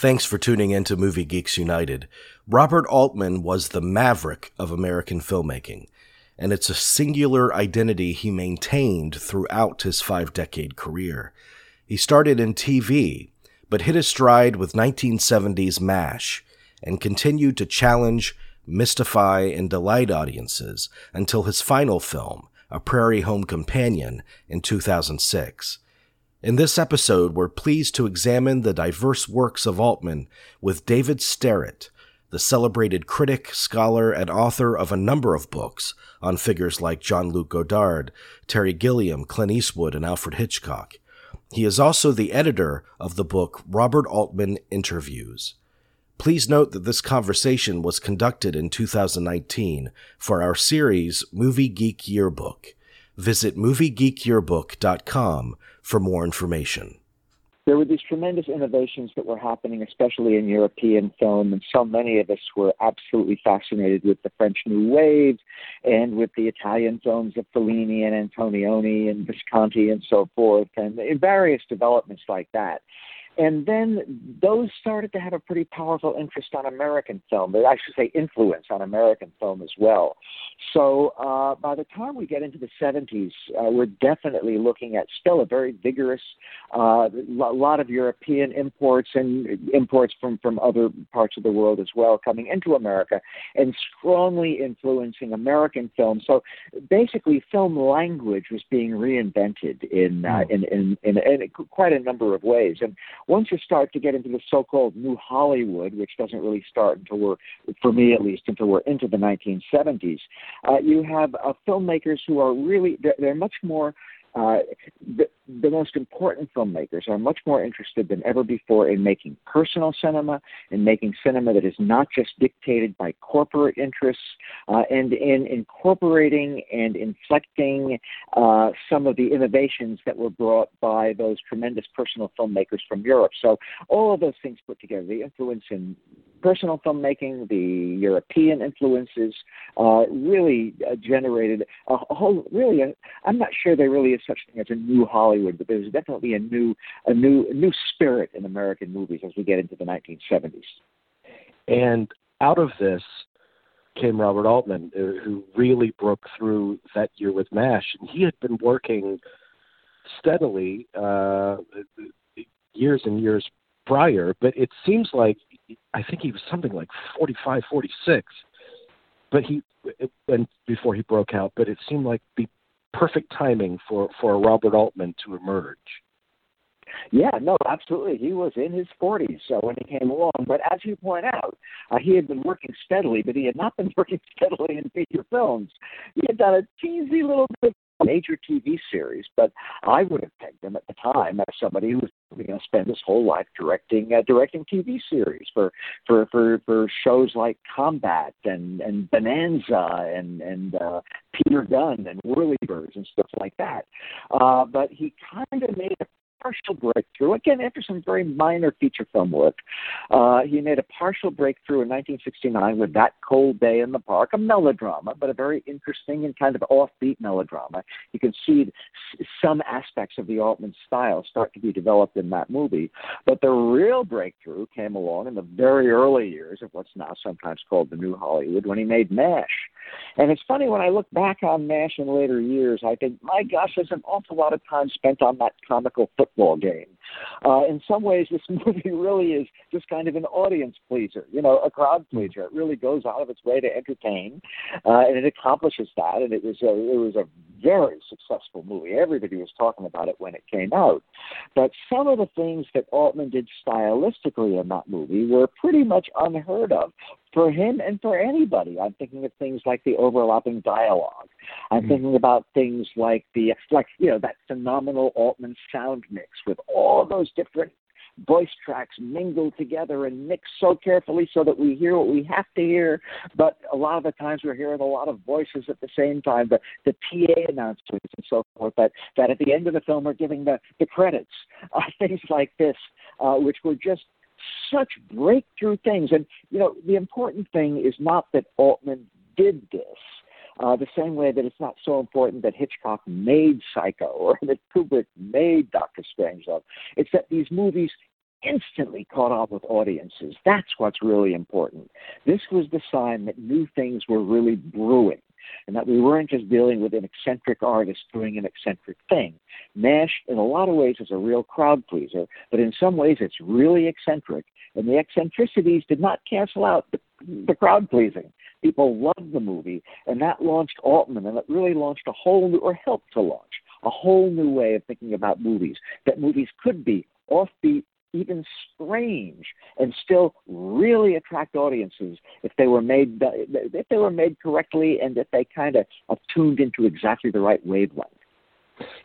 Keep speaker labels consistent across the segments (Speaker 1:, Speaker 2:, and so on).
Speaker 1: Thanks for tuning in to Movie Geeks United. Robert Altman was the maverick of American filmmaking, and it's a singular identity he maintained throughout his five decade career. He started in TV, but hit his stride with 1970s MASH and continued to challenge, mystify, and delight audiences until his final film, A Prairie Home Companion, in 2006. In this episode, we're pleased to examine the diverse works of Altman with David Sterritt, the celebrated critic, scholar, and author of a number of books on figures like Jean Luc Godard, Terry Gilliam, Clint Eastwood, and Alfred Hitchcock. He is also the editor of the book Robert Altman Interviews. Please note that this conversation was conducted in 2019 for our series Movie Geek Yearbook. Visit moviegeekyearbook.com for more information.
Speaker 2: There were these tremendous innovations that were happening, especially in European film, and so many of us were absolutely fascinated with the French New Wave and with the Italian films of Fellini and Antonioni and Visconti and so forth, and various developments like that. And then those started to have a pretty powerful interest on American film, I should say influence on American film as well. So uh, by the time we get into the 70s, uh, we're definitely looking at still a very vigorous, uh, lot of European imports and imports from, from other parts of the world as well coming into America and strongly influencing American film. So basically, film language was being reinvented in, uh, hmm. in, in, in, in quite a number of ways. And once you start to get into the so-called new Hollywood, which doesn't really start until we're, for me at least, until we're into the 1970s, uh, you have uh, filmmakers who are really they're, they're much more uh, the, the most important filmmakers are much more interested than ever before in making personal cinema, in making cinema that is not just dictated by corporate interests, uh, and in incorporating and inflecting uh, some of the innovations that were brought by those tremendous personal filmmakers from Europe. So all of those things put together, the influence in personal filmmaking, the European influences, uh, really uh, generated a whole. Really, i am not sure there really is such thing as a new Hollywood, but there's definitely a new, a new, a new spirit in American movies as we get into the 1970s.
Speaker 3: And out of this came Robert Altman, uh, who really broke through that year with MASH, and he had been working steadily uh, years and years prior, but it seems like I think he was something like 45, 46. But he, and before he broke out, but it seemed like the perfect timing for for Robert Altman to emerge.
Speaker 2: Yeah, no, absolutely. He was in his 40s uh, when he came along. But as you point out, uh, he had been working steadily, but he had not been working steadily in feature films. He had done a teensy little bit major TV series, but I would have pegged him at the time as somebody who was going to spend his whole life directing uh, directing TV series for for for for shows like Combat and and Bonanza and and uh, Peter Gunn and Whirlybirds and stuff like that. Uh, but he kind of made a partial breakthrough, again, after some very minor feature film work. Uh, he made a partial breakthrough in 1969 with That Cold Day in the Park, a melodrama, but a very interesting and kind of offbeat melodrama. You can see some aspects of the Altman style start to be developed in that movie. But the real breakthrough came along in the very early years of what's now sometimes called the New Hollywood when he made MASH. And it's funny when I look back on MASH in later years, I think, my gosh, there's an awful lot of time spent on that comical football game. Uh, in some ways, this movie really is just kind of an audience pleaser, you know, a crowd pleaser. It really goes out of its way to entertain, uh, and it accomplishes that. And it was a, it was a very successful movie. Everybody was talking about it when it came out. But some of the things that Altman did stylistically in that movie were pretty much unheard of for him and for anybody. I'm thinking of things like the overlapping dialogue. I'm mm-hmm. thinking about things like the like you know that phenomenal Altman sound mix with all those different voice tracks mingled together and mixed so carefully so that we hear what we have to hear. But a lot of the times we're hearing a lot of voices at the same time, the, the PA announcements and so forth, that, that at the end of the film are giving the, the credits, uh, things like this, uh, which were just such breakthrough things. And, you know, the important thing is not that Altman did this. Uh, the same way that it's not so important that Hitchcock made Psycho or that Kubrick made Doctor Strangelove. It's that these movies instantly caught on with audiences. That's what's really important. This was the sign that new things were really brewing and that we weren't just dealing with an eccentric artist doing an eccentric thing. MASH, in a lot of ways, is a real crowd pleaser, but in some ways, it's really eccentric, and the eccentricities did not cancel out the, the crowd pleasing. People loved the movie, and that launched Altman, and it really launched a whole new, or helped to launch a whole new way of thinking about movies. That movies could be offbeat, even strange, and still really attract audiences if they were made if they were made correctly and if they kind of tuned into exactly the right wavelength.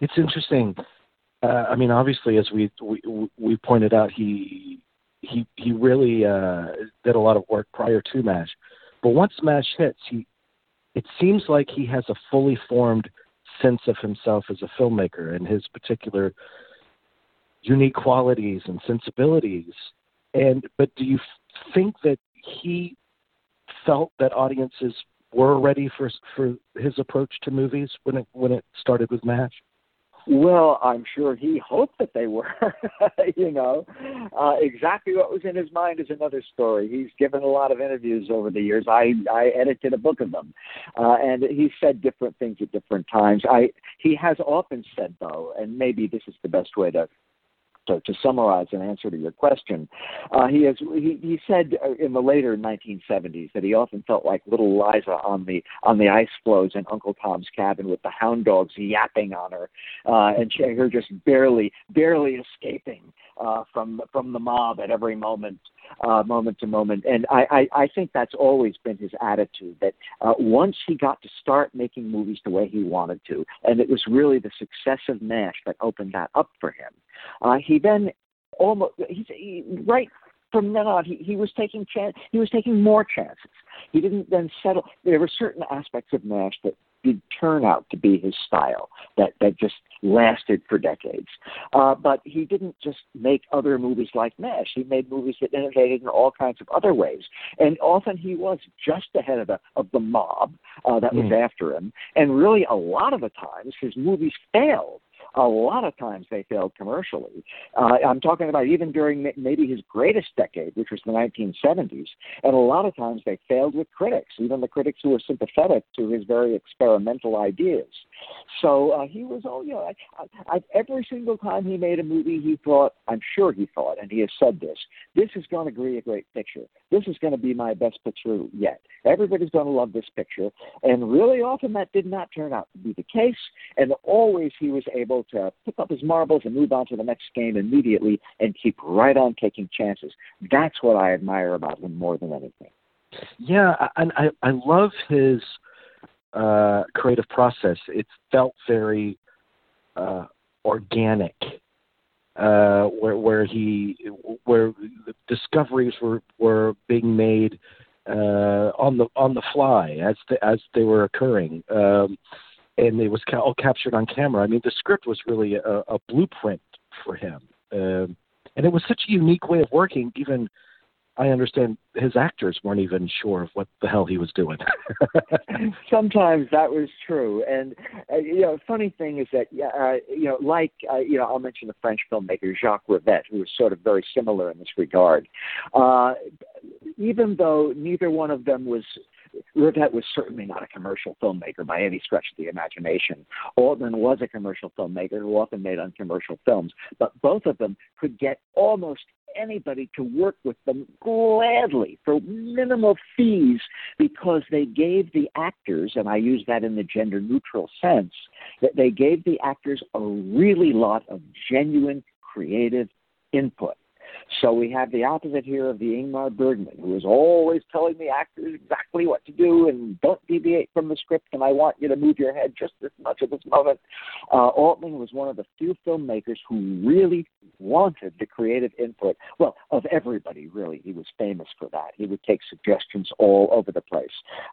Speaker 3: It's interesting. Uh, I mean, obviously, as we, we we pointed out, he he he really uh, did a lot of work prior to Mash, but once Mash hits, he it seems like he has a fully formed sense of himself as a filmmaker and his particular unique qualities and sensibilities. And but do you think that he felt that audiences were ready for for his approach to movies when it when it started with MASH?
Speaker 2: Well, I'm sure he hoped that they were. you know, uh, exactly what was in his mind is another story. He's given a lot of interviews over the years. I I edited a book of them, uh, and he said different things at different times. I he has often said though, and maybe this is the best way to to, summarize an answer to your question, uh, he has he, he said uh, in the later 1970s that he often felt like little Liza on the on the ice floes in Uncle Tom's Cabin with the hound dogs yapping on her, uh, and she, her just barely barely escaping uh, from from the mob at every moment uh, moment to moment. And I, I, I think that's always been his attitude that uh, once he got to start making movies the way he wanted to, and it was really the success of MASH that opened that up for him, uh, he then almost, he's, he, right from then on, he, he was taking chance. He was taking more chances. He didn't then settle. There were certain aspects of MASH that did turn out to be his style that that just lasted for decades. Uh, but he didn't just make other movies like MASH. He made movies that innovated in all kinds of other ways, and often he was just ahead of the of the mob uh, that was mm. after him. And really, a lot of the times, his movies failed a lot of times they failed commercially. Uh, I'm talking about even during maybe his greatest decade, which was the 1970s, and a lot of times they failed with critics, even the critics who were sympathetic to his very experimental ideas. So uh, he was, oh, you know, I, I, every single time he made a movie, he thought, I'm sure he thought, and he has said this, this is going to be a great picture. This is going to be my best picture yet. Everybody's going to love this picture. And really often that did not turn out to be the case. And always he was able to pick up his marbles and move on to the next game immediately and keep right on taking chances. That's what I admire about him more than anything.
Speaker 3: Yeah, and I, I love his uh, creative process. It felt very uh, organic, uh, where where he where discoveries were were being made uh, on the on the fly as the, as they were occurring. Um, and it was ca- all captured on camera. I mean, the script was really a, a blueprint for him, um, and it was such a unique way of working. Even I understand his actors weren't even sure of what the hell he was doing.
Speaker 2: Sometimes that was true, and uh, you know, funny thing is that uh, you know, like uh, you know, I'll mention the French filmmaker Jacques Rivette, who was sort of very similar in this regard. Uh, even though neither one of them was Rivette was certainly not a commercial filmmaker by any stretch of the imagination. Altman was a commercial filmmaker who often made uncommercial films, but both of them could get almost anybody to work with them gladly for minimal fees because they gave the actors, and I use that in the gender neutral sense, that they gave the actors a really lot of genuine creative input. So we have the opposite here of the Ingmar Bergman, who is always telling the actors exactly what to do and don't deviate from the script, and I want you to move your head just as much at this moment. Uh, Altman was one of the few filmmakers who really wanted the creative input, well, of everybody, really. He was famous for that. He would take suggestions all over the place,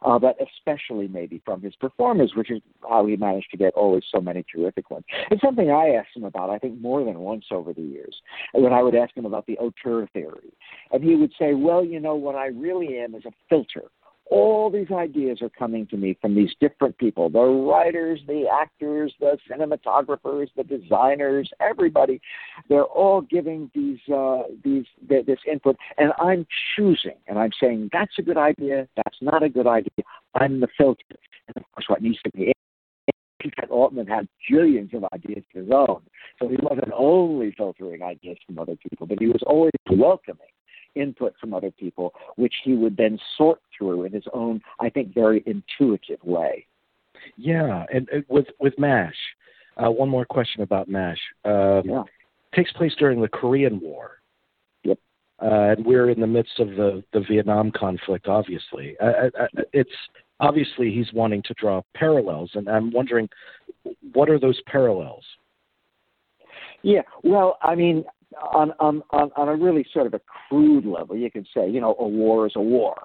Speaker 2: uh, but especially maybe from his performers, which is how he managed to get always so many terrific ones. It's something I asked him about, I think, more than once over the years, when I would ask him about the auteur theory. And he would say, well, you know, what I really am is a filter. all these ideas are coming to me from these different people the writers, the actors, the cinematographers, the designers, everybody. They're all giving these, uh, these, th- this input, and I'm choosing, and I'm saying that's a good idea, that's not a good idea. I'm the filter. And of course, what needs to be Peter Altman had jillions of ideas of his own. So he wasn't only filtering ideas from other people, but he was always welcoming input from other people, which he would then sort through in his own, I think, very intuitive way.
Speaker 3: Yeah, and, and with with Mash, uh, one more question about Mash. Um,
Speaker 2: yeah.
Speaker 3: Takes place during the Korean War.
Speaker 2: Yep.
Speaker 3: Uh, and we're in the midst of the the Vietnam conflict. Obviously, uh, uh, uh it's obviously he's wanting to draw parallels, and I'm wondering what are those parallels?
Speaker 2: Yeah, well, I mean, on on on, on a really sort of a crude level, you could say, you know, a war is a war.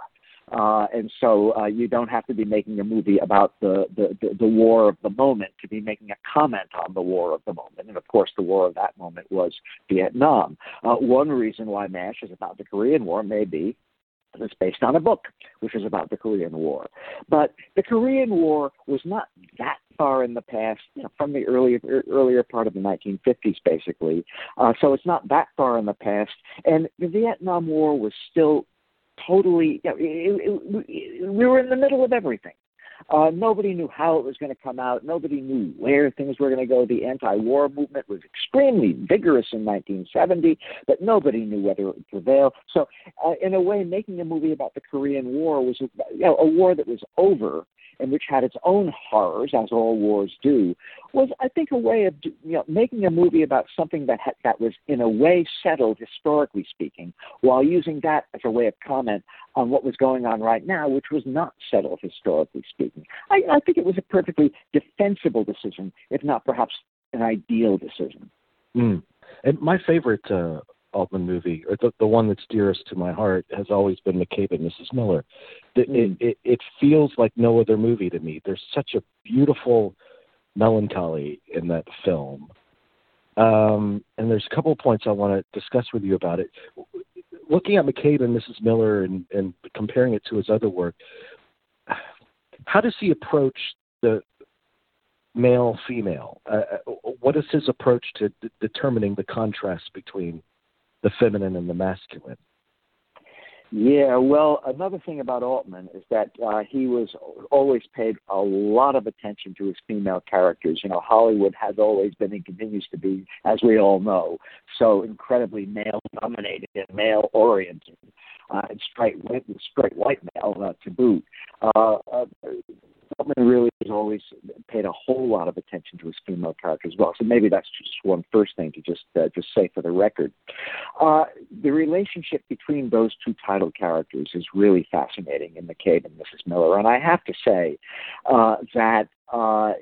Speaker 2: Uh, and so uh, you don't have to be making a movie about the, the, the, the war of the moment to be making a comment on the war of the moment. And of course, the war of that moment was Vietnam. Uh, one reason why MASH is about the Korean War may be it's based on a book, which is about the Korean War. But the Korean War was not that far in the past, you know, from the earlier earlier part of the 1950s, basically. Uh, so it's not that far in the past, and the Vietnam War was still totally. You know, it, it, it, we were in the middle of everything. Uh, nobody knew how it was going to come out. Nobody knew where things were going to go. The anti-war movement was extremely vigorous in 1970, but nobody knew whether it would prevail. So, uh, in a way, making a movie about the Korean War was a, you know, a war that was over and which had its own horrors, as all wars do, was, I think, a way of you know making a movie about something that had, that was in a way settled historically speaking, while using that as a way of comment on what was going on right now, which was not settled historically speaking. I, I think it was a perfectly defensible decision, if not perhaps an ideal decision.
Speaker 3: Mm. And my favorite uh, Altman movie, or the, the one that's dearest to my heart, has always been McCabe and Mrs. Miller. It, mm. it, it, it feels like no other movie to me. There's such a beautiful melancholy in that film. Um, and there's a couple of points I want to discuss with you about it. Looking at McCabe and Mrs. Miller and, and comparing it to his other work, how does he approach the male female? Uh, uh what is his approach to d- determining the contrast between the feminine and the masculine.
Speaker 2: Yeah, well, another thing about Altman is that uh, he was always paid a lot of attention to his female characters. You know, Hollywood has always been and continues to be, as we all know, so incredibly male dominated and male oriented. Uh, and straight, white straight white male uh, to boot. Uh, uh, Altman really has always paid a whole lot of attention to his female characters as well. So maybe that's just one first thing to just uh, just say for the record. Uh, the relationship between those two title characters is really fascinating in McCabe and Mrs. Miller, and I have to say uh, that uh,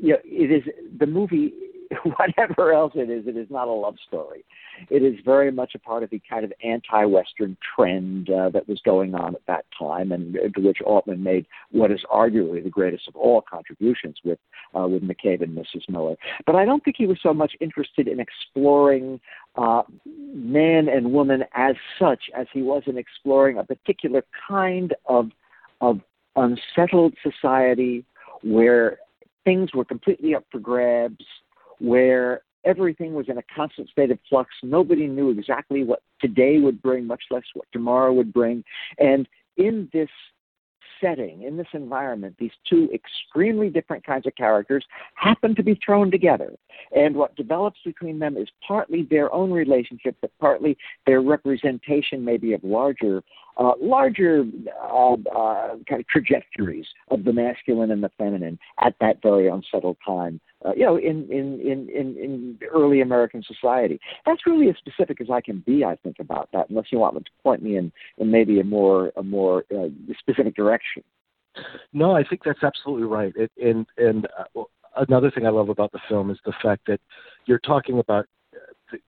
Speaker 2: you know, it is the movie whatever else it is, it is not a love story. It is very much a part of the kind of anti-Western trend uh, that was going on at that time, and to which Altman made what is arguably the greatest of all contributions with uh, with McCabe and Mrs. Miller. But I don't think he was so much interested in exploring uh, man and woman as such as he was in exploring a particular kind of of unsettled society where things were completely up for grabs where everything was in a constant state of flux. Nobody knew exactly what today would bring, much less what tomorrow would bring. And in this setting, in this environment, these two extremely different kinds of characters happen to be thrown together. And what develops between them is partly their own relationship, but partly their representation, maybe, of larger uh, larger uh, uh, kind of trajectories of the masculine and the feminine at that very unsettled time. Uh, you know, in, in in in in early American society. That's really as specific as I can be. I think about that, unless you want to point me in in maybe a more a more uh, specific direction.
Speaker 3: No, I think that's absolutely right. It, and and uh, another thing I love about the film is the fact that you're talking about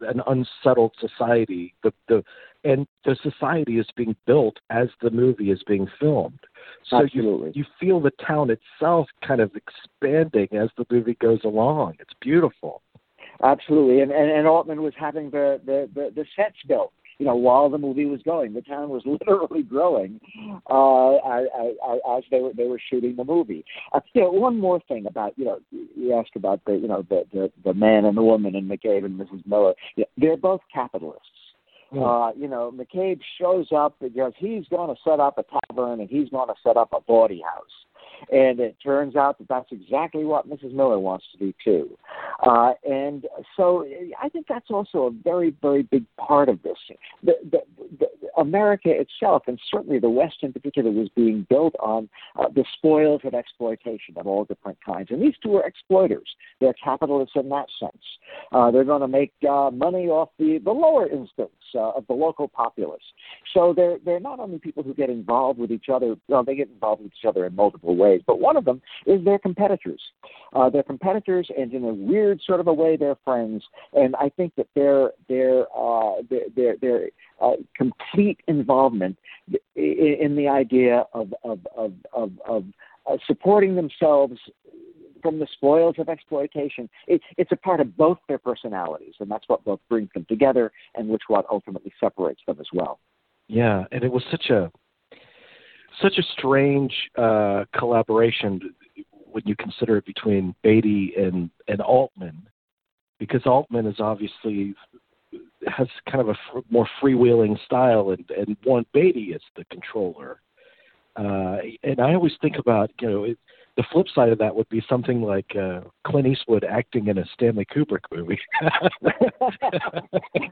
Speaker 3: an unsettled society. The the and the society is being built as the movie is being filmed. So
Speaker 2: Absolutely.
Speaker 3: you you feel the town itself kind of expanding as the movie goes along. It's beautiful.
Speaker 2: Absolutely, and and, and Altman was having the, the the the sets built you know, while the movie was going. The town was literally growing uh, as, as they were they were shooting the movie. Uh, you know, one more thing about you know, you asked about the you know the the, the man and the woman and McCabe and Mrs. Miller. Yeah, they're both capitalists. Hmm. Uh, you know, McCabe shows up because he's going to set up a tavern and he's going to set up a bawdy house. And it turns out that that's exactly what Mrs. Miller wants to do too. Uh, and so I think that's also a very, very big part of this. The, the, the, America itself, and certainly the West in particular, was being built on uh, the spoils of exploitation of all different kinds. And these two are exploiters. They're capitalists in that sense. Uh, they're going to make uh, money off the, the lower instance uh, of the local populace. So they're, they're not only people who get involved with each other, well, they get involved with each other in multiple ways ways, but one of them is their competitors. Uh, they're competitors, and in a weird sort of a way, they're friends. And I think that their their uh, their their, their uh, complete involvement in, in the idea of of of of, of uh, supporting themselves from the spoils of exploitation. It, it's a part of both their personalities, and that's what both brings them together, and which what ultimately separates them as well.
Speaker 3: Yeah, and it was such a such a strange uh, collaboration when you consider it between Beatty and and Altman, because Altman is obviously has kind of a more freewheeling style, and and one Beatty is the controller. Uh, and I always think about you know it, the flip side of that would be something like uh, Clint Eastwood acting in a Stanley Kubrick movie.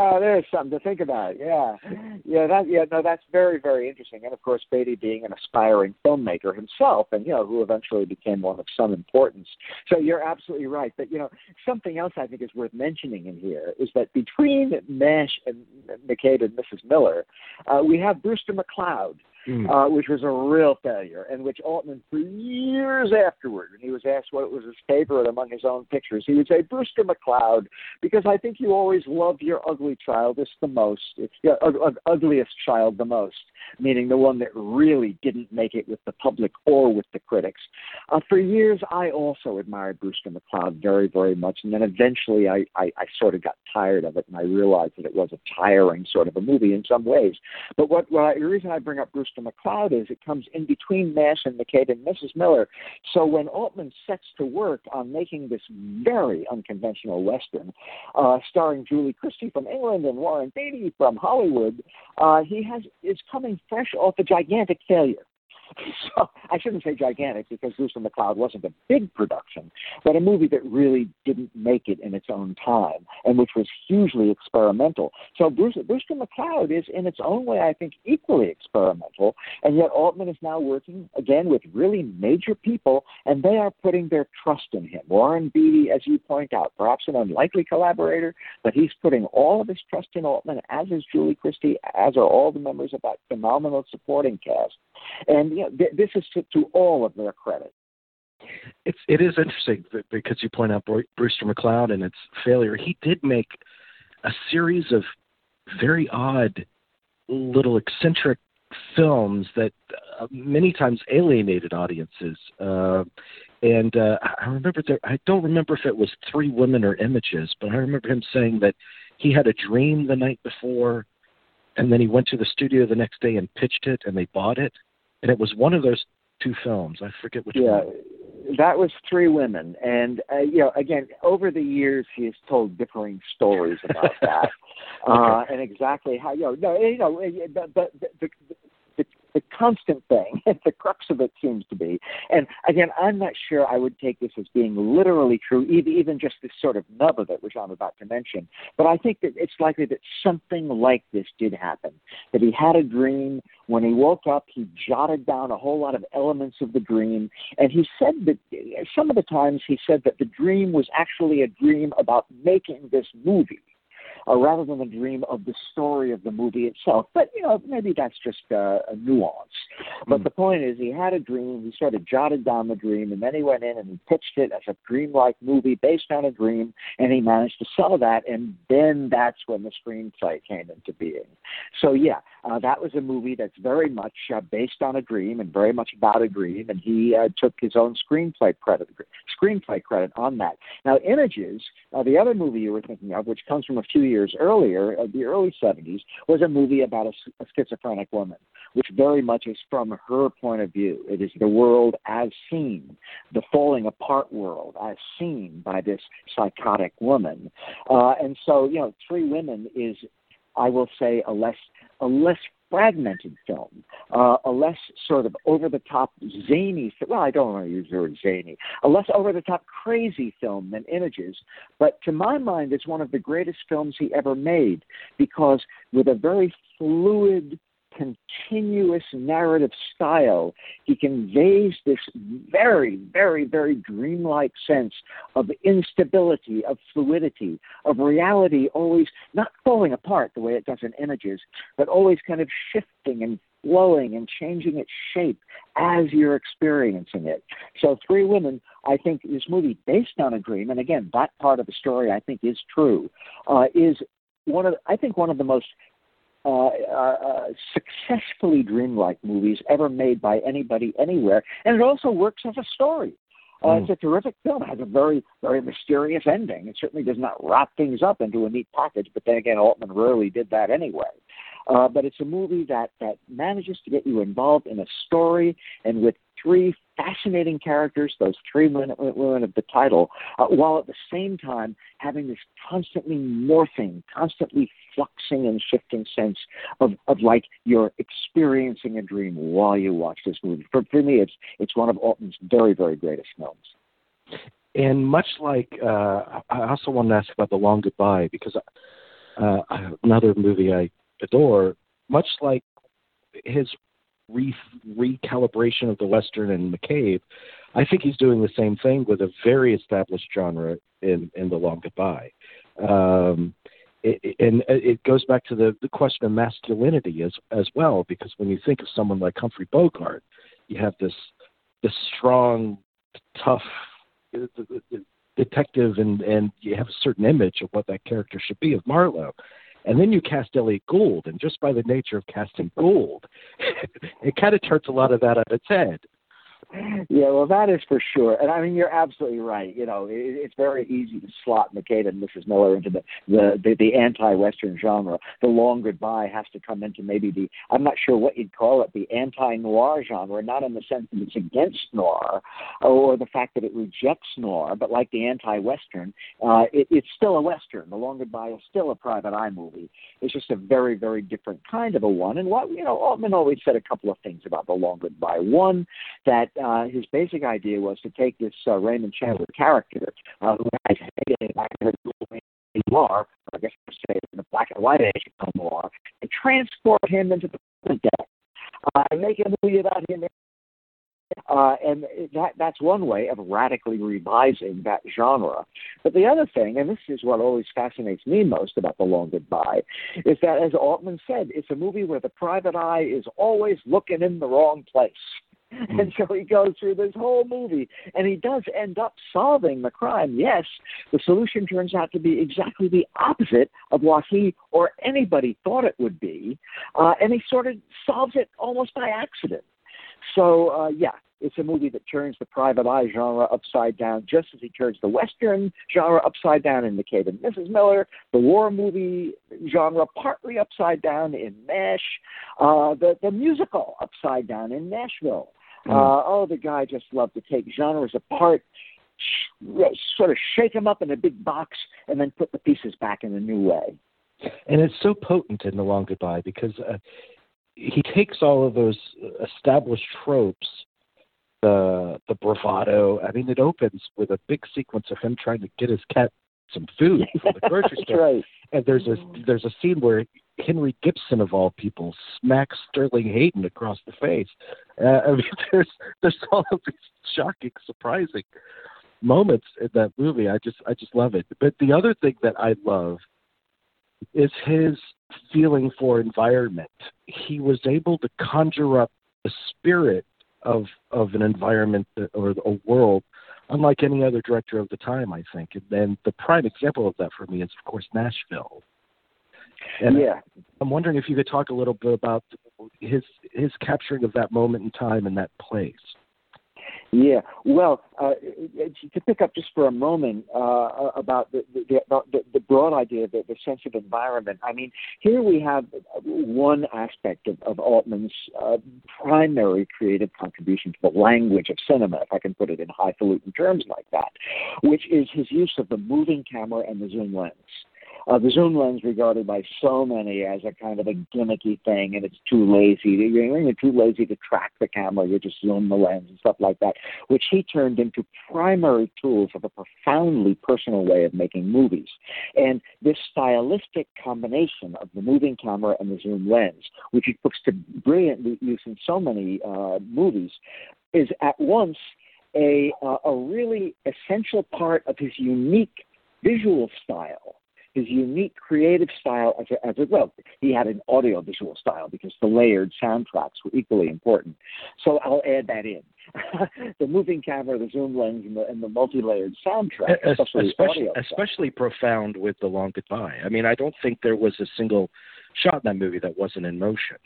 Speaker 2: oh, there's something to think about. Yeah, yeah, that yeah, no, that's very very interesting. And of course, Beatty being an aspiring filmmaker himself, and you know, who eventually became one of some importance. So you're absolutely right. But you know, something else I think is worth mentioning in here is that between Mash and McCabe and Mrs. Miller, uh, we have Brewster McCloud mm. uh, which was a real failure, and which Altman, for years afterward, when he was asked what was his favorite among his own pictures, he would say Brewster McCloud, because I think you always love your ugly child the most, it's the uh, ugliest child the most, meaning the one that really didn't make it with the public or with the critics. Uh, for years, I also admired Brewster McCloud very, very much, and then eventually I, I, I sort of got tired of it, and I realized that it was a tiring sort of a movie in some ways. But what, what I, the reason I bring up Brewster McCloud is it comes in between Mash and McCabe and Mrs. Miller. So when Altman sets to work on making this very unconventional Western, uh, starring Julie Christie from England and Warren Beatty from Hollywood, uh, he has is coming fresh off a gigantic failure. so I shouldn't say gigantic because Brewster McCloud wasn't a big production, but a movie that really didn't make it in its own time and which was hugely experimental. So Brewster, Brewster McCloud is in its own way, I think, equally experimental, and yet Altman is now working again with really major people, and they are putting their trust in him. Warren Beatty, as you point out, perhaps an unlikely collaborator, but he's putting all of his trust in Altman, as is Julie Christie, as are all the members of that phenomenal supporting cast. And you know, th- this is to, to all of their credit.
Speaker 3: It's it is interesting because you point out Brewster McCloud and its failure. He did make a series of very odd, little eccentric films that uh, many times alienated audiences. Uh, and uh, I remember there. I don't remember if it was Three Women or Images, but I remember him saying that he had a dream the night before, and then he went to the studio the next day and pitched it, and they bought it and it was one of those two films. I forget which
Speaker 2: yeah,
Speaker 3: one.
Speaker 2: That was Three Women, and uh, you know, again, over the years, he has told differing stories about that, uh, okay. uh, and exactly how you know, no, you know, but, but the, the, the constant thing, the crux of it seems to be. And again, I'm not sure I would take this as being literally true, even just this sort of nub of it, which I'm about to mention. But I think that it's likely that something like this did happen. That he had a dream. When he woke up, he jotted down a whole lot of elements of the dream. And he said that some of the times he said that the dream was actually a dream about making this movie uh, rather than the dream of the story of the movie itself. But you know, maybe that's just uh, a nuance. But mm. the point is, he had a dream. He sort of jotted down the dream, and then he went in and he pitched it as a dreamlike movie based on a dream, and he managed to sell that. And then that's when the screenplay came into being. So yeah, Uh, that was a movie that's very much uh, based on a dream and very much about a dream, and he uh, took his own screenplay credit screenplay credit on that. Now, Images, uh, the other movie you were thinking of, which comes from a few years earlier, uh, the early '70s, was a movie about a, a schizophrenic woman, which very much is from her point of view. It is the world as seen, the falling apart world as seen by this psychotic woman, uh, and so you know, Three Women is I will say, a less a less fragmented film, uh, a less sort of over the top zany. Well, I don't want to use the word zany. A less over the top crazy film than Images, but to my mind, it's one of the greatest films he ever made because with a very fluid continuous narrative style, he conveys this very, very, very dreamlike sense of instability, of fluidity, of reality always not falling apart the way it does in images, but always kind of shifting and flowing and changing its shape as you're experiencing it. So, Three Women, I think this movie, based on a dream, and again, that part of the story I think is true, uh, is one of I think one of the most uh, uh, successfully dreamlike movies ever made by anybody anywhere, and it also works as a story. Uh, mm. It's a terrific film. It has a very, very mysterious ending. It certainly does not wrap things up into a neat package, but then again, Altman rarely did that anyway. Uh, but it's a movie that, that manages to get you involved in a story and with three fascinating characters, those three women, women of the title, uh, while at the same time having this constantly morphing, constantly fluxing and shifting sense of, of like you're experiencing a dream while you watch this movie. For, for me, it's, it's one of Altman's very, very greatest films.
Speaker 3: And much like, uh, I also want to ask about The Long Goodbye because uh, another movie I adore, much like his re- recalibration of the Western and McCabe, I think he's doing the same thing with a very established genre in, in The Long Goodbye. Um, it, and it goes back to the, the question of masculinity as as well, because when you think of someone like Humphrey Bogart, you have this this strong, tough uh, detective, and and you have a certain image of what that character should be of Marlowe. And then you cast Elliott Gould, and just by the nature of casting Gould, it kind of turns a lot of that on its head.
Speaker 2: Yeah, well, that is for sure, and I mean you're absolutely right. You know, it, it's very easy to slot McCabe and Mrs. Miller into the the, the the anti-Western genre. The Long Goodbye has to come into maybe the I'm not sure what you'd call it, the anti-noir genre, not in the sense that it's against noir or the fact that it rejects noir, but like the anti-Western, uh, it, it's still a Western. The Long Goodbye is still a private eye movie. It's just a very very different kind of a one. And what you know, Altman always said a couple of things about The Long Goodbye. One that uh, his basic idea was to take this uh, Raymond Chandler character, uh, who has noir, I guess you say in the black and white age of noir, and transport him into the present day. Uh, and make a movie about him uh, and that that's one way of radically revising that genre. But the other thing, and this is what always fascinates me most about The Long Goodbye, is that as Altman said, it's a movie where the private eye is always looking in the wrong place. Mm. And so he goes through this whole movie, and he does end up solving the crime. Yes, the solution turns out to be exactly the opposite of what he or anybody thought it would be, uh, and he sort of solves it almost by accident. So, uh, yeah, it's a movie that turns the private eye genre upside down, just as he turns the Western genre upside down in McCabe and Mrs. Miller, the war movie genre partly upside down in MASH, uh, the, the musical upside down in Nashville. Mm. Uh, oh, the guy just loved to take genres apart, sh- sort of shake them up in a big box, and then put the pieces back in a new way.
Speaker 3: And it's so potent in The Long Goodbye because uh, he takes all of those established tropes, the the bravado. I mean, it opens with a big sequence of him trying to get his cat some food from the grocery store.
Speaker 2: Right.
Speaker 3: And there's a there's a scene where Henry Gibson of all people smacks Sterling Hayden across the face. Uh, I mean, there's there's all of these shocking, surprising moments in that movie. I just I just love it. But the other thing that I love is his feeling for environment. He was able to conjure up the spirit of of an environment or a world unlike any other director of the time, I think. And then the prime example of that for me is, of course, Nashville And
Speaker 2: yeah.
Speaker 3: I'm wondering if you could talk a little bit about his his capturing of that moment in time and that place.
Speaker 2: Yeah, well, uh, to pick up just for a moment uh, about the, the, the, the broad idea, of the, the sense of environment. I mean, here we have one aspect of, of Altman's uh, primary creative contribution to the language of cinema, if I can put it in highfalutin terms like that, which is his use of the moving camera and the zoom lens. Uh, the zoom lens regarded by so many as a kind of a gimmicky thing, and it's too lazy. To, you're too lazy to track the camera. You just zoom the lens and stuff like that, which he turned into primary tools of a profoundly personal way of making movies. And this stylistic combination of the moving camera and the zoom lens, which he puts to brilliant use in so many uh, movies, is at once a, uh, a really essential part of his unique visual style his unique creative style as a, as a well, he had an audiovisual style because the layered soundtracks were equally important. So I'll add that in. the moving camera, the zoom lens, and the, and the multi-layered soundtrack, especially
Speaker 3: especially, especially profound with the long goodbye. I mean, I don't think there was a single shot in that movie that wasn't in motion.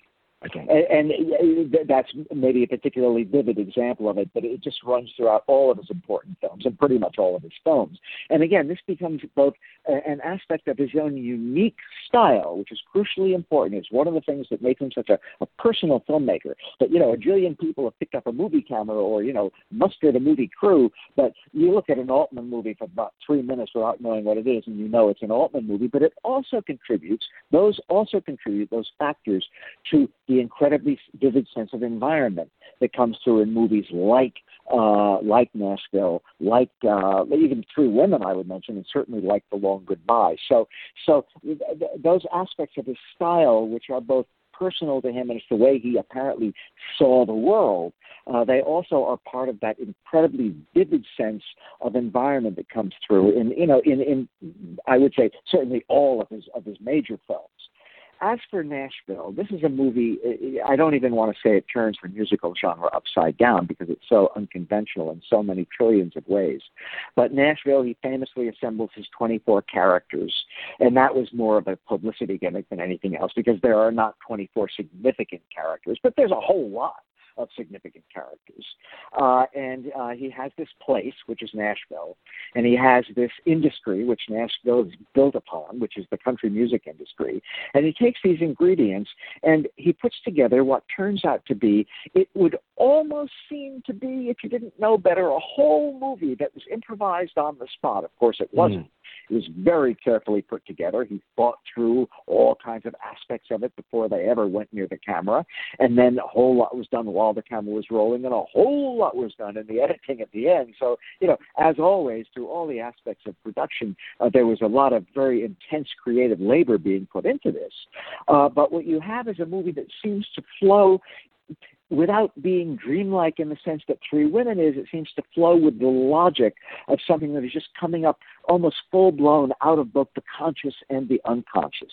Speaker 2: And, and that's maybe a particularly vivid example of it, but it just runs throughout all of his important films and pretty much all of his films. And again, this becomes both an aspect of his own unique style, which is crucially important. It's one of the things that makes him such a, a personal filmmaker. That you know, a jillion people have picked up a movie camera or you know mustered a movie crew, but you look at an Altman movie for about three minutes without knowing what it is, and you know it's an Altman movie. But it also contributes; those also contribute those factors to the incredibly vivid sense of environment that comes through in movies like uh, like Nashville, like uh, even Three Women, I would mention, and certainly like The Long Goodbye. So, so th- th- those aspects of his style, which are both personal to him and it's the way he apparently saw the world. Uh, they also are part of that incredibly vivid sense of environment that comes through in you know in in I would say certainly all of his of his major films as for Nashville, this is a movie. I don't even want to say it turns the musical genre upside down because it's so unconventional in so many trillions of ways. But Nashville, he famously assembles his 24 characters, and that was more of a publicity gimmick than anything else because there are not 24 significant characters, but there's a whole lot of significant characters. Uh, and uh, he has this place, which is Nashville, and he has this industry, which Nashville is built upon, which is the country music industry. And he takes these ingredients and he puts together what turns out to be, it would almost seem to be, if you didn't know better, a whole movie that was improvised on the spot. Of course, it wasn't. Mm. It was very carefully put together. He thought through all kinds of aspects of it before they ever went near the camera. And then a whole lot was done while the camera was rolling, and a whole lot was done in the editing at the end. So, you know, as always, through all the aspects of production, uh, there was a lot of very intense creative labor being put into this. Uh, but what you have is a movie that seems to flow without being dreamlike in the sense that Three Women is, it seems to flow with the logic of something that is just coming up almost full blown out of both the conscious and the unconscious.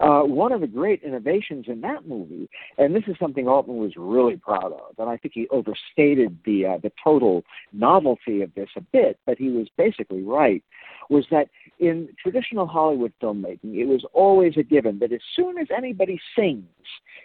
Speaker 2: Uh, one of the great innovations in that movie, and this is something Altman was really proud of, and I think he overstated the uh, the total novelty of this a bit, but he was basically right, was that in traditional Hollywood filmmaking, it was always a given that as soon as anybody sings,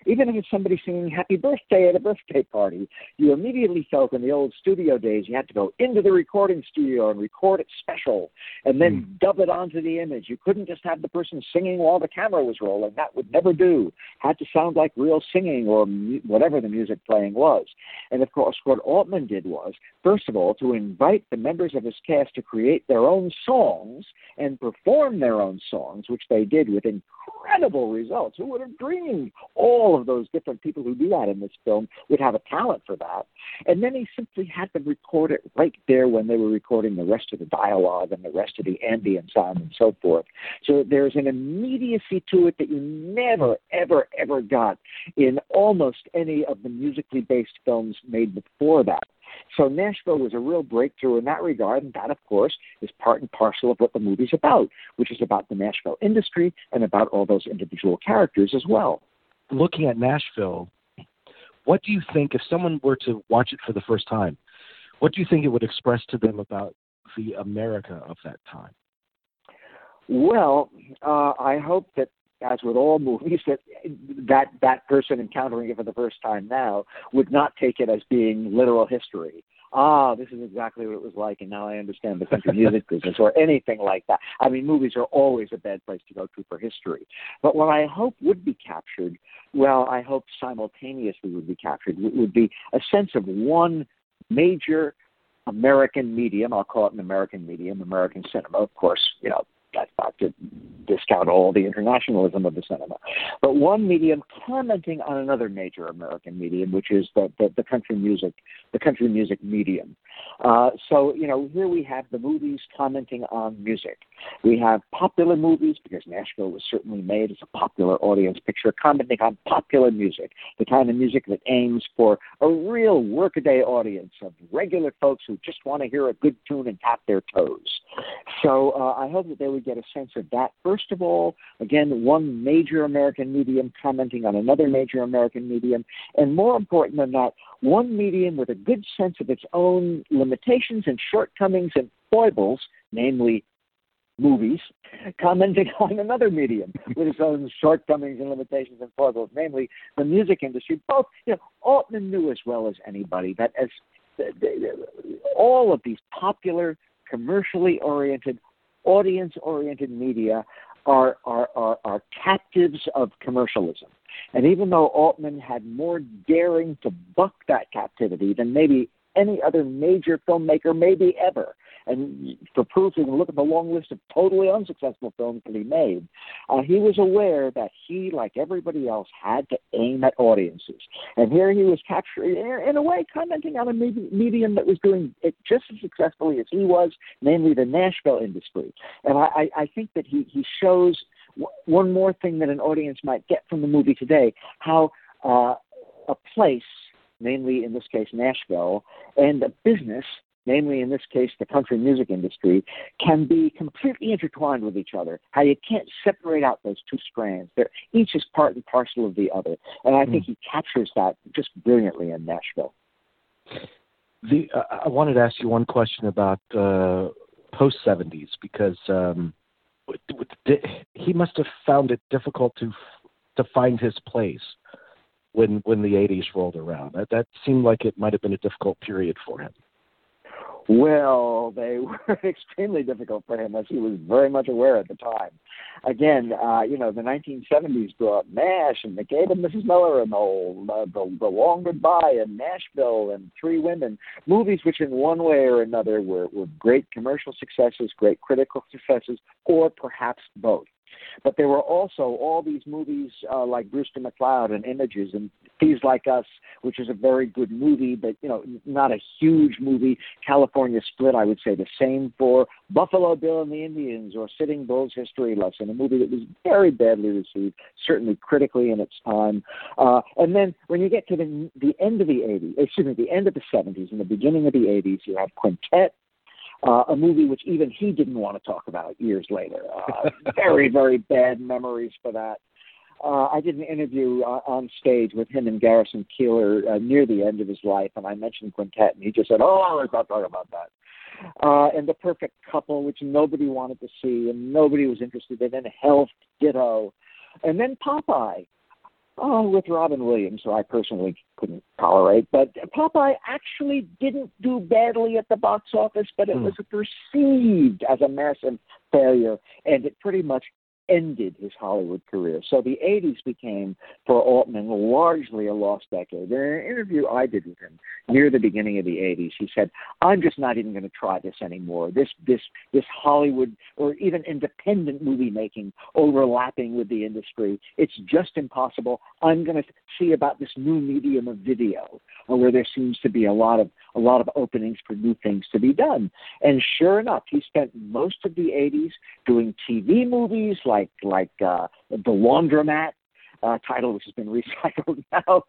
Speaker 2: even if it's somebody singing Happy Birthday at a birthday party, you immediately felt in the old studio days you had to go into the recording studio and record it special and then mm. dub it onto the image. You couldn't just have the person singing while the camera was rolling. That would never do. Had to sound like real singing or mu- whatever the music playing was. And of course, what Altman did was, first of all, to invite the members of his cast to create their own songs and perform their own songs, which they did with incredible results. Who would have dreamed all of those different people who do that in this film would have a talent for that? And then he simply had them record it right there when they were recording the rest of the dialogue and the rest of the ambient sound and so forth. So there's an immediacy to it that you never, ever, ever got in almost any of the musically based films made before that. So Nashville was a real breakthrough in that regard, and that, of course, is part and parcel of what the movie's about, which is about the Nashville industry and about all those individual characters as well.
Speaker 3: Looking at Nashville, what do you think if someone were to watch it for the first time? What do you think it would express to them about the America of that time?
Speaker 2: Well, uh, I hope that as with all movies, that that that person encountering it for the first time now would not take it as being literal history. Ah, this is exactly what it was like, and now I understand the country music business, or anything like that. I mean, movies are always a bad place to go to for history. But what I hope would be captured, well, I hope simultaneously would be captured, would be a sense of one major American medium. I'll call it an American medium, American cinema. Of course, you know, that's not to discount all the internationalism of the cinema. But one medium commenting on another major American medium, which is the, the, the country music, the country music medium. Uh, so, you know, here we have the movies commenting on music. We have popular movies, because Nashville was certainly made as a popular audience picture, commenting on popular music, the kind of music that aims for a real workaday audience of regular folks who just want to hear a good tune and tap their toes. So uh, I hope that they would get a sense of that. First of all, again, one major American medium commenting on another major American medium, and more important than that, one medium with a good sense of its own limitations and shortcomings and foibles, namely movies, commenting on another medium with its own shortcomings and limitations and foibles, namely the music industry. Both, you know, Altman knew as well as anybody that as all of these popular, commercially oriented, audience oriented media are, are, are, are captives of commercialism. And even though Altman had more daring to buck that captivity than maybe any other major filmmaker, maybe ever, and for proof, you can look at the long list of totally unsuccessful films that he made. Uh, he was aware that he, like everybody else, had to aim at audiences. And here he was capturing, in a way, commenting on a medium that was doing it just as successfully as he was, namely the Nashville industry. And I, I think that he, he shows one more thing that an audience might get from the movie today how uh, a place, namely in this case Nashville, and a business namely in this case the country music industry, can be completely intertwined with each other. How you can't separate out those two strands. They're each is part and parcel of the other. And I think mm. he captures that just brilliantly in Nashville.
Speaker 3: The uh, I wanted to ask you one question about uh, post seventies because um, he must have found it difficult to to find his place when when the 80s rolled around. That, that seemed like it might have been a difficult period for him.
Speaker 2: Well, they were extremely difficult for him, as he was very much aware at the time. Again, uh, you know, the 1970s brought MASH and McCabe and Mrs. Miller and whole, uh, the, the Long Goodbye and Nashville and Three Women, movies which in one way or another were, were great commercial successes, great critical successes, or perhaps both. But there were also all these movies uh, like Brewster McCloud and Images and Thieves Like Us, which is a very good movie, but you know not a huge movie. California Split, I would say the same for Buffalo Bill and the Indians or Sitting Bull's History Lesson, a movie that was very badly received, certainly critically in its time. Uh, and then when you get to the the end of the 80s, excuse me, the end of the 70s and the beginning of the 80s, you have Quintet uh, a movie which even he didn't want to talk about years later. Uh, very, very bad memories for that. Uh, I did an interview uh, on stage with him and Garrison Keillor uh, near the end of his life, and I mentioned Quintet, and he just said, "Oh, let's not talk about that." Uh, and the perfect couple, which nobody wanted to see and nobody was interested in, and Health, ditto, and then Popeye, oh, with Robin Williams, who I personally couldn't tolerate. But Popeye actually didn't do badly at the box office, but it mm. was perceived as a massive failure, and it pretty much ended his Hollywood career. So the 80s became, for Altman, largely a lost decade. In an interview I did with him near the beginning of the 80s, he said, I'm just not even going to try this anymore. This, this, this Hollywood or even independent movie making overlapping with the industry, it's just impossible. I'm going to see about this new medium of video uh, where there seems to be a lot of a lot of openings for new things to be done. And sure enough, he spent most of the 80s doing TV movies like like like uh, The Laundromat, uh, title which has been recycled now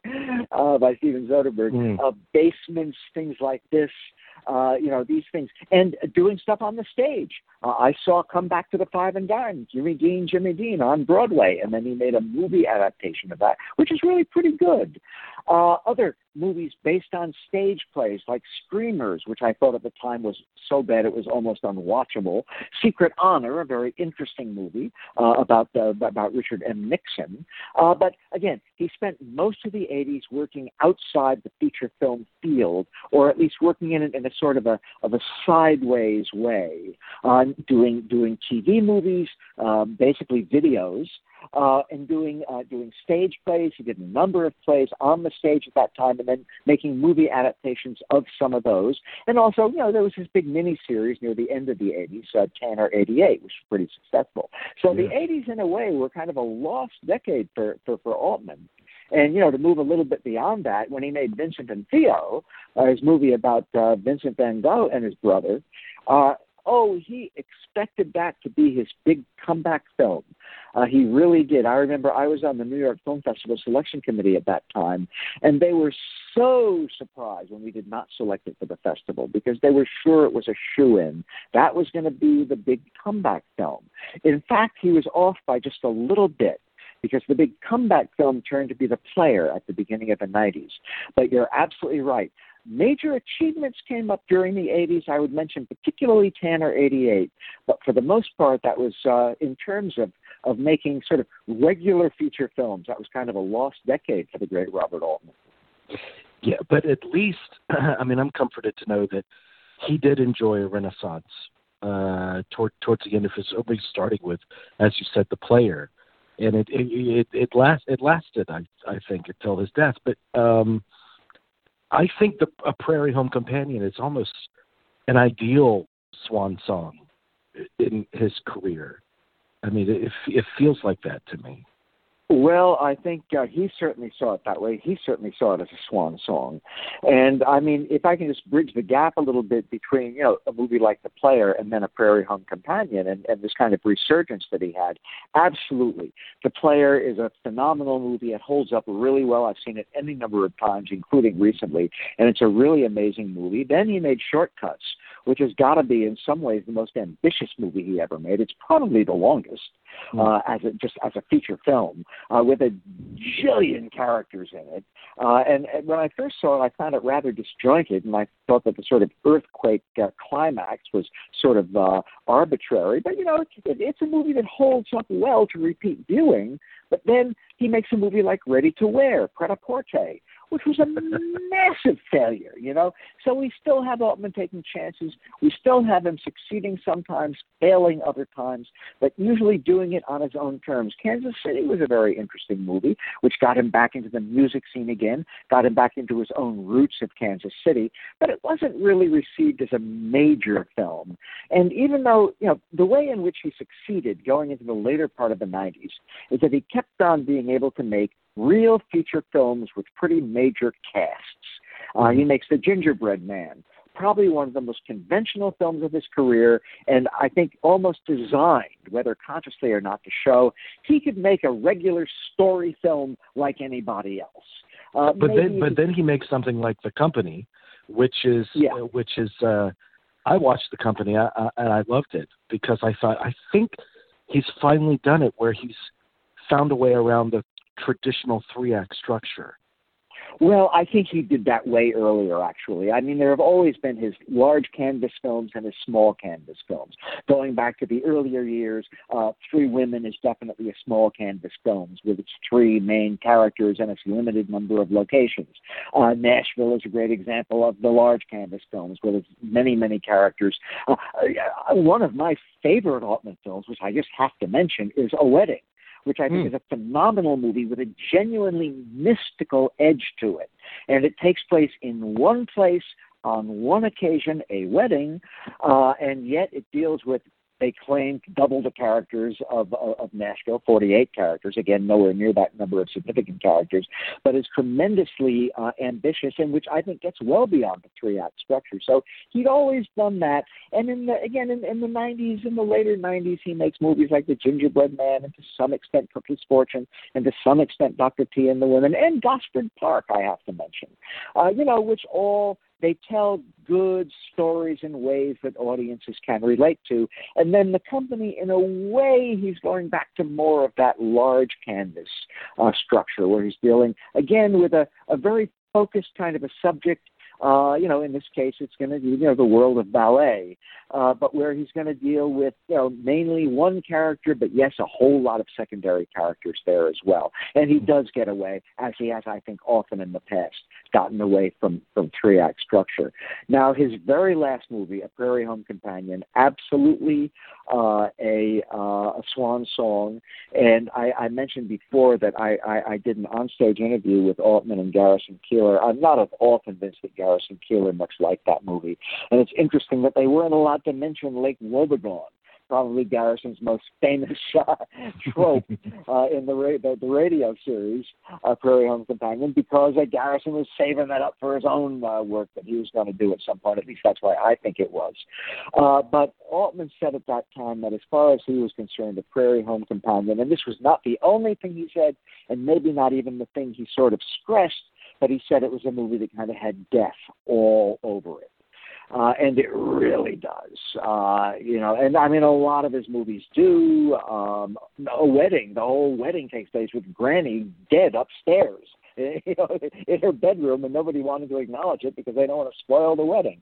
Speaker 2: uh, by Steven Soderbergh. Mm. Uh, basements, things like this. Uh, you know these things, and doing stuff on the stage. Uh, I saw Come Back to the Five and Dime, Jimmy Dean, Jimmy Dean on Broadway, and then he made a movie adaptation of that, which is really pretty good. Uh, other movies based on stage plays like Streamers, which I thought at the time was so bad it was almost unwatchable. Secret Honor, a very interesting movie uh, about uh, about Richard M. Nixon. Uh, but again, he spent most of the 80s working outside the feature film field, or at least working in it in a sort of a of a sideways way, uh, doing doing TV movies, uh, basically videos uh, and doing uh, doing stage plays. He did a number of plays on the stage at that time, and then making movie adaptations of some of those. And also, you know, there was this big mini series near the end of the '80s, uh, Tanner '88, which was pretty successful. So yeah. the '80s, in a way, were kind of a lost decade for for, for Altman. And you know, to move a little bit beyond that, when he made Vincent and Theo, uh, his movie about uh, Vincent Van Gogh and his brother, uh, oh, he expected that to be his big comeback film. Uh, he really did. I remember I was on the New York Film Festival selection committee at that time, and they were so surprised when we did not select it for the festival because they were sure it was a shoe in. That was going to be the big comeback film. In fact, he was off by just a little bit because the big comeback film turned to be The Player at the beginning of the 90s. But you're absolutely right. Major achievements came up during the 80s. I would mention particularly Tanner 88, but for the most part, that was uh, in terms of of making sort of regular feature films. That was kind of a lost decade for the great Robert Altman.
Speaker 3: Yeah, but at least, I mean, I'm comforted to know that he did enjoy a renaissance uh, toward, towards the end of his, only starting with, as you said, the player, and it it it, it last it lasted, I I think, until his death. But um, I think the a Prairie Home Companion is almost an ideal swan song in his career. I mean, it it feels like that to me.
Speaker 2: Well, I think uh, he certainly saw it that way. He certainly saw it as a swan song, and I mean, if I can just bridge the gap a little bit between you know a movie like The Player and then A Prairie Home Companion, and, and this kind of resurgence that he had, absolutely, The Player is a phenomenal movie. It holds up really well. I've seen it any number of times, including recently, and it's a really amazing movie. Then he made Shortcuts, which has got to be in some ways the most ambitious movie he ever made. It's probably the longest hmm. uh, as a, just as a feature film uh, with a jillion characters in it. Uh, and, and when I first saw it, I found it rather disjointed, and I thought that the sort of earthquake uh, climax was sort of uh, arbitrary. But you know, it, it's a movie that holds up well to repeat viewing. But then he makes a movie like Ready to Wear, Pret-a-Porter, which was a massive failure, you know. So we still have Altman taking chances. We still have him succeeding sometimes, failing other times, but usually doing it on his own terms. Kansas City was a very interesting movie, which got him back into the music scene again, got him back into his own roots of Kansas City, but it wasn't really received as a major film. And even though, you know, the way in which he succeeded going into the later part of the 90s is that he kept on being able to make real feature films with pretty major casts. Uh, he mm-hmm. makes The Gingerbread Man, probably one of the most conventional films of his career, and I think almost designed, whether consciously or not, to show he could make a regular story film like anybody else.
Speaker 3: Uh, but then, but then he makes something like The Company, which is yeah. uh, which is. Uh, I watched The Company I, I, and I loved it because I thought I think he's finally done it where he's found a way around the traditional three act structure.
Speaker 2: Well, I think he did that way earlier, actually. I mean, there have always been his large canvas films and his small canvas films. Going back to the earlier years, uh, Three Women is definitely a small canvas film with its three main characters and its limited number of locations. Uh, Nashville is a great example of the large canvas films with its many, many characters. Uh, uh one of my favorite Altman films, which I just have to mention, is A Wedding which I think mm. is a phenomenal movie with a genuinely mystical edge to it. And it takes place in one place on one occasion, a wedding, uh, and yet it deals with they claim double the characters of, of, of Nashville, 48 characters. Again, nowhere near that number of significant characters, but is tremendously uh, ambitious and which I think gets well beyond the three act structure. So he'd always done that. And in the, again, in, in the 90s, in the later 90s, he makes movies like The Gingerbread Man and to some extent Cookie's Fortune and to some extent Dr. T and the Women and Gosford Park, I have to mention, uh, you know, which all they tell good stories in ways that audiences can relate to. And then the company, in a way, he's going back to more of that large canvas uh, structure where he's dealing, again, with a, a very focused kind of a subject uh, you know, in this case, it's going to be, you know, the world of ballet, uh, but where he's going to deal with, you know, mainly one character, but yes, a whole lot of secondary characters there as well. And he does get away, as he has, I think, often in the past, gotten away from, from three act structure. Now, his very last movie, A Prairie Home Companion, absolutely uh, a, uh, a swan song. And I, I mentioned before that I, I, I did an onstage interview with Altman and Garrison Keillor. I'm not at all convinced that Garrison Keillor much like that movie. And it's interesting that they weren't allowed to mention Lake Wobegon probably Garrison's most famous uh, trope uh, in the, ra- the the radio series, uh, Prairie Home Companion, because uh, Garrison was saving that up for his own uh, work that he was going to do at some point. At least that's why I think it was. Uh, but Altman said at that time that as far as he was concerned, the Prairie Home Companion, and this was not the only thing he said, and maybe not even the thing he sort of stressed, but he said it was a movie that kind of had death all over it uh, and it really does. Uh, you know, and I mean, a lot of his movies do. Um, a wedding, the whole wedding takes place with Granny dead upstairs. you know, in her bedroom, and nobody wanted to acknowledge it because they don't want to spoil the wedding.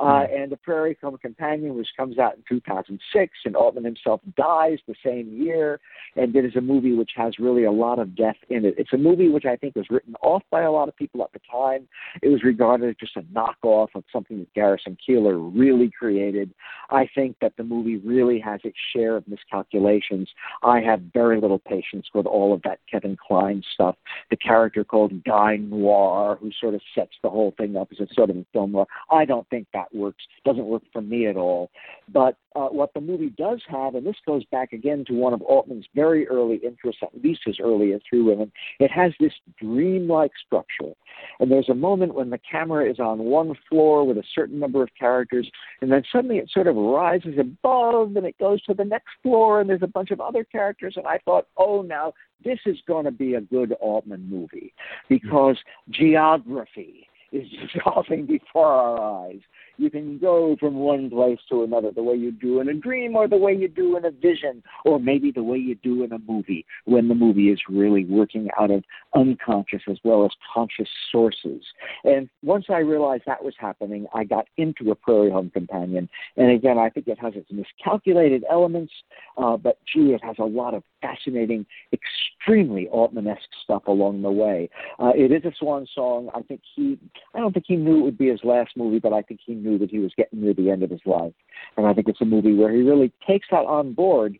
Speaker 2: Uh, and The Prairie Home Companion, which comes out in 2006, and Altman himself dies the same year, and it is a movie which has really a lot of death in it. It's a movie which I think was written off by a lot of people at the time. It was regarded as just a knockoff of something that Garrison Keillor really created. I think that the movie really has its share of miscalculations. I have very little patience with all of that Kevin Kline stuff. The character called Guy Noir, who sort of sets the whole thing up as a sort of a film noir. I don't think that works. Doesn't work for me at all. But uh, what the movie does have, and this goes back again to one of Altman's very early interests, at least his earliest Three Women, it has this dreamlike structure. And there's a moment when the camera is on one floor with a certain number of characters, and then suddenly it sort of rises above and it goes to the next floor, and there's a bunch of other characters. And I thought, oh, now this is going to be a good Altman movie because geography is dissolving before our eyes you can go from one place to another the way you do in a dream or the way you do in a vision or maybe the way you do in a movie when the movie is really working out of unconscious as well as conscious sources. And once I realized that was happening, I got into a Prairie Home Companion. And again, I think it has its miscalculated elements, uh, but gee, it has a lot of fascinating, extremely Altman-esque stuff along the way. Uh, it is a swan song. I think he, I don't think he knew it would be his last movie, but I think he knew that he was getting near the end of his life. And I think it's a movie where he really takes that on board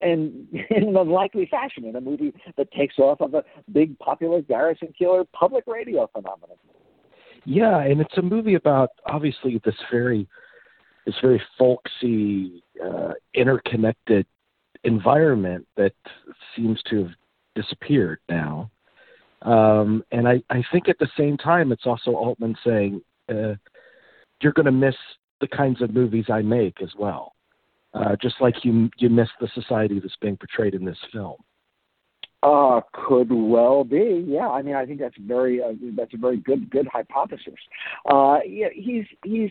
Speaker 2: and in an unlikely fashion in a movie that takes off of a big popular Garrison Keillor public radio phenomenon.
Speaker 3: Yeah, and it's a movie about obviously this very this very folksy, uh, interconnected environment that seems to have disappeared now. Um, and I, I think at the same time, it's also Altman saying, uh, you're going to miss the kinds of movies I make as well. Uh, just like you you miss the society that's being portrayed in this film.
Speaker 2: Uh, could well be. Yeah, I mean, I think that's very uh, that's a very good good hypothesis. Uh, yeah, he's he's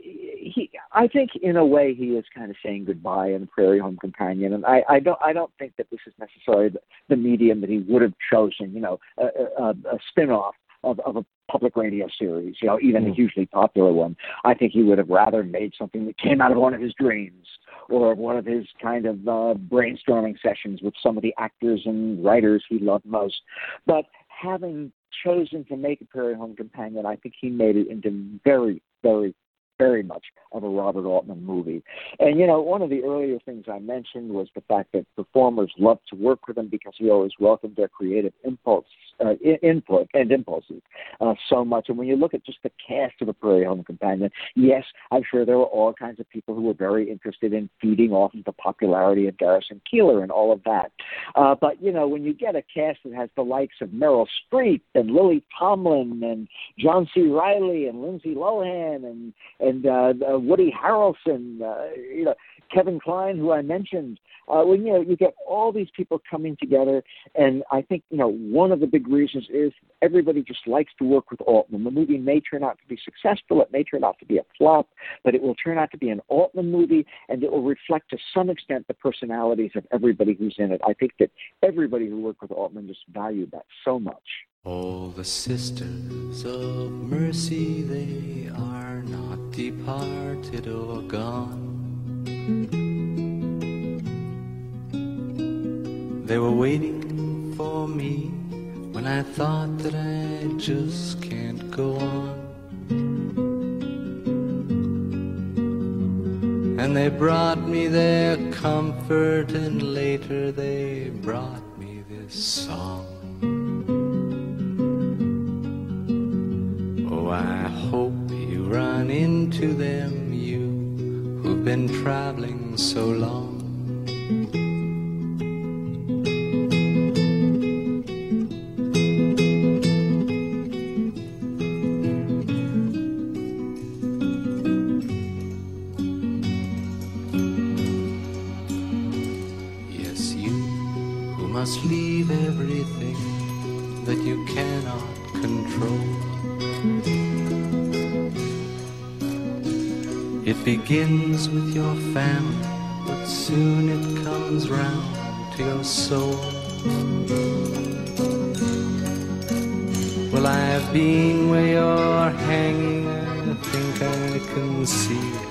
Speaker 2: he. I think in a way he is kind of saying goodbye in Prairie Home Companion, and I, I don't I don't think that this is necessarily the, the medium that he would have chosen. You know, a, a, a spin-off of, of a public radio series, you know, even a hugely popular one. I think he would have rather made something that came out of one of his dreams or one of his kind of uh, brainstorming sessions with some of the actors and writers he loved most. But having chosen to make a Prairie Home Companion, I think he made it into very, very very much of a Robert Altman movie. And you know, one of the earlier things I mentioned was the fact that performers loved to work with him because he always welcomed their creative impulse, uh, input and impulses uh, so much. And when you look at just the cast of the Prairie Home Companion, yes, I'm sure there were all kinds of people who were very interested in feeding off of the popularity of Garrison Keillor and all of that. Uh, but you know, when you get a cast that has the likes of Meryl Streep and Lily Tomlin and John C. Reilly and Lindsay Lohan and and uh, uh, Woody Harrelson, uh, you know, Kevin Kline, who I mentioned. Uh, when you know you get all these people coming together, and I think you know one of the big reasons is everybody just likes to work with Altman. The movie may turn out to be successful, it may turn out to be a flop, but it will turn out to be an Altman movie, and it will reflect to some extent the personalities of everybody who's in it. I think that everybody who worked with Altman just valued that so much.
Speaker 4: All the sisters of mercy, they are not departed or gone. They were waiting for me when I thought that I just can't go on. And they brought me their comfort, and later they brought me this song. Oh, I hope run into them, you who've been traveling so long. Begins with your family, but soon it comes round to your soul. Well, I've been where you're hanging, I think I can see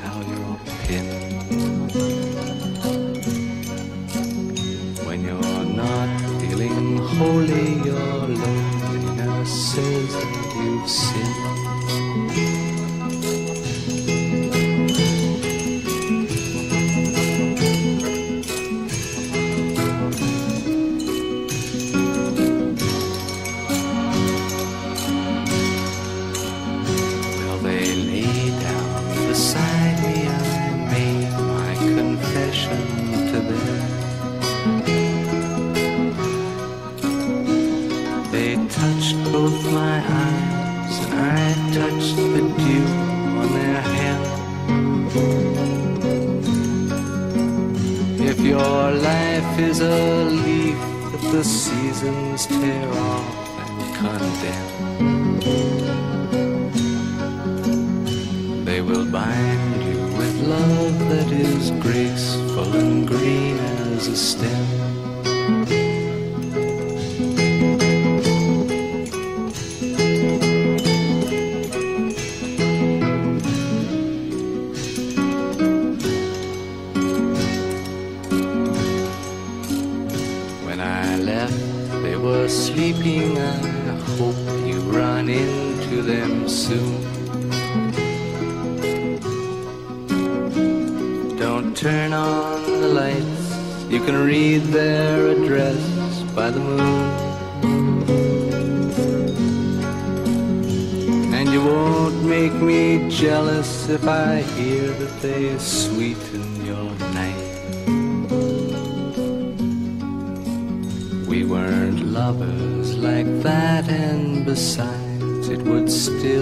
Speaker 4: your life is a leaf that the seasons tear off and condemn. They will bind you with love that is graceful and green as a stem. If I hear that they sweeten your night. We weren't lovers like that, and besides, it would still